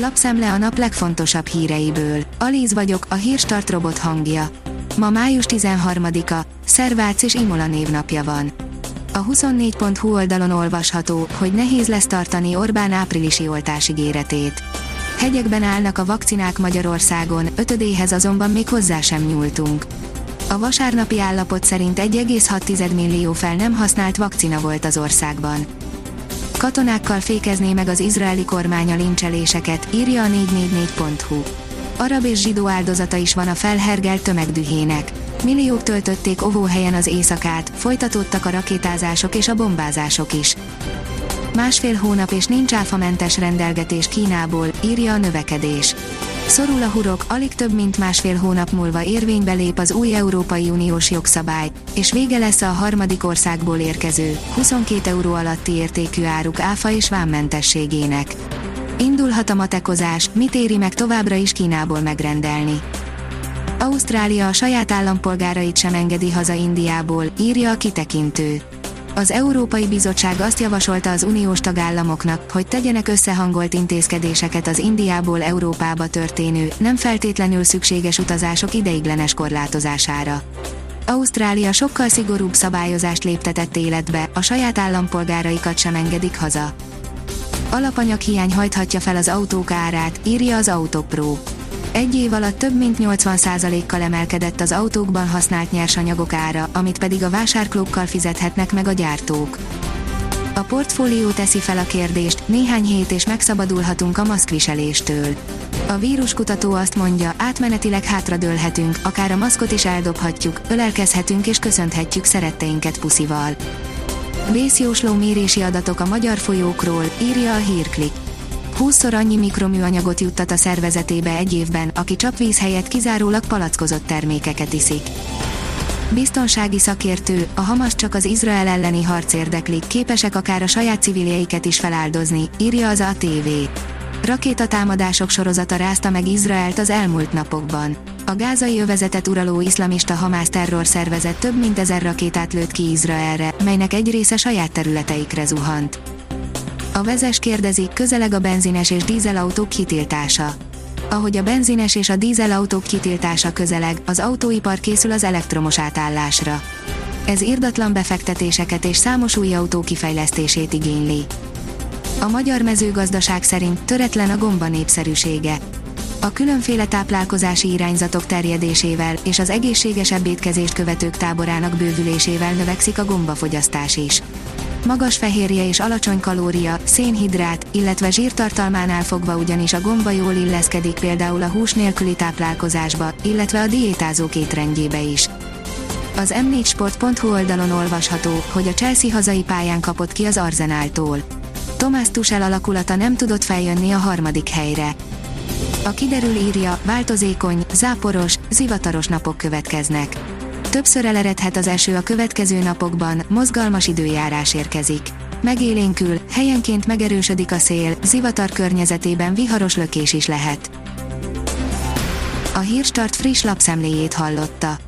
Lapszemle a nap legfontosabb híreiből. Alíz vagyok, a hírstart robot hangja. Ma május 13-a, Szervác és Imola névnapja van. A 24.hu oldalon olvasható, hogy nehéz lesz tartani Orbán áprilisi oltásigéretét. Hegyekben állnak a vakcinák Magyarországon, ötödéhez azonban még hozzá sem nyúltunk. A vasárnapi állapot szerint 1,6 millió fel nem használt vakcina volt az országban. Katonákkal fékezné meg az izraeli kormány a lincseléseket, írja a 444.hu. Arab és zsidó áldozata is van a felhergelt tömegdühének. Milliók töltötték ovóhelyen az éjszakát, folytatódtak a rakétázások és a bombázások is. Másfél hónap és nincs áfamentes rendelgetés Kínából, írja a növekedés. Szorul a hurok, alig több mint másfél hónap múlva érvénybe lép az új Európai Uniós jogszabály, és vége lesz a harmadik országból érkező, 22 euró alatti értékű áruk áfa és vámmentességének. Indulhat a matekozás, mit éri meg továbbra is Kínából megrendelni. Ausztrália a saját állampolgárait sem engedi haza Indiából, írja a kitekintő. Az Európai Bizottság azt javasolta az uniós tagállamoknak, hogy tegyenek összehangolt intézkedéseket az Indiából Európába történő, nem feltétlenül szükséges utazások ideiglenes korlátozására. Ausztrália sokkal szigorúbb szabályozást léptetett életbe, a saját állampolgáraikat sem engedik haza. Alapanyaghiány hajthatja fel az autók árát, írja az Autopro. Egy év alatt több mint 80%-kal emelkedett az autókban használt nyersanyagok ára, amit pedig a vásárklókkal fizethetnek meg a gyártók. A portfólió teszi fel a kérdést, néhány hét és megszabadulhatunk a maszkviseléstől. A víruskutató azt mondja, átmenetileg hátradőlhetünk, akár a maszkot is eldobhatjuk, ölelkezhetünk és köszönhetjük szeretteinket puszival. Vészjósló mérési adatok a magyar folyókról, írja a hírklik. 20-szor annyi mikroműanyagot juttat a szervezetébe egy évben, aki csapvíz helyett kizárólag palackozott termékeket iszik. Biztonsági szakértő, a Hamas csak az Izrael elleni harc érdekli, képesek akár a saját civiljeiket is feláldozni, írja az ATV. Rakétatámadások sorozata rázta meg Izraelt az elmúlt napokban. A gázai övezetet uraló iszlamista Hamász terrorszervezet több mint ezer rakétát lőtt ki Izraelre, melynek egy része saját területeikre zuhant. A vezes kérdezi, közeleg a benzines és dízelautók kitiltása. Ahogy a benzines és a dízelautók kitiltása közeleg, az autóipar készül az elektromos átállásra. Ez irdatlan befektetéseket és számos új autó kifejlesztését igényli. A magyar mezőgazdaság szerint töretlen a gomba népszerűsége. A különféle táplálkozási irányzatok terjedésével és az egészségesebb étkezést követők táborának bővülésével növekszik a gombafogyasztás is. Magas fehérje és alacsony kalória, szénhidrát, illetve zsírtartalmánál fogva ugyanis a gomba jól illeszkedik például a hús nélküli táplálkozásba, illetve a diétázók étrendjébe is. Az m4sport.hu oldalon olvasható, hogy a Chelsea hazai pályán kapott ki az Arzenáltól. Tomás Tuchel alakulata nem tudott feljönni a harmadik helyre. A kiderül írja, változékony, záporos, zivataros napok következnek Többször eleredhet az eső a következő napokban, mozgalmas időjárás érkezik. Megélénkül, helyenként megerősödik a szél, zivatar környezetében viharos lökés is lehet. A Hírstart friss lapszemléjét hallotta.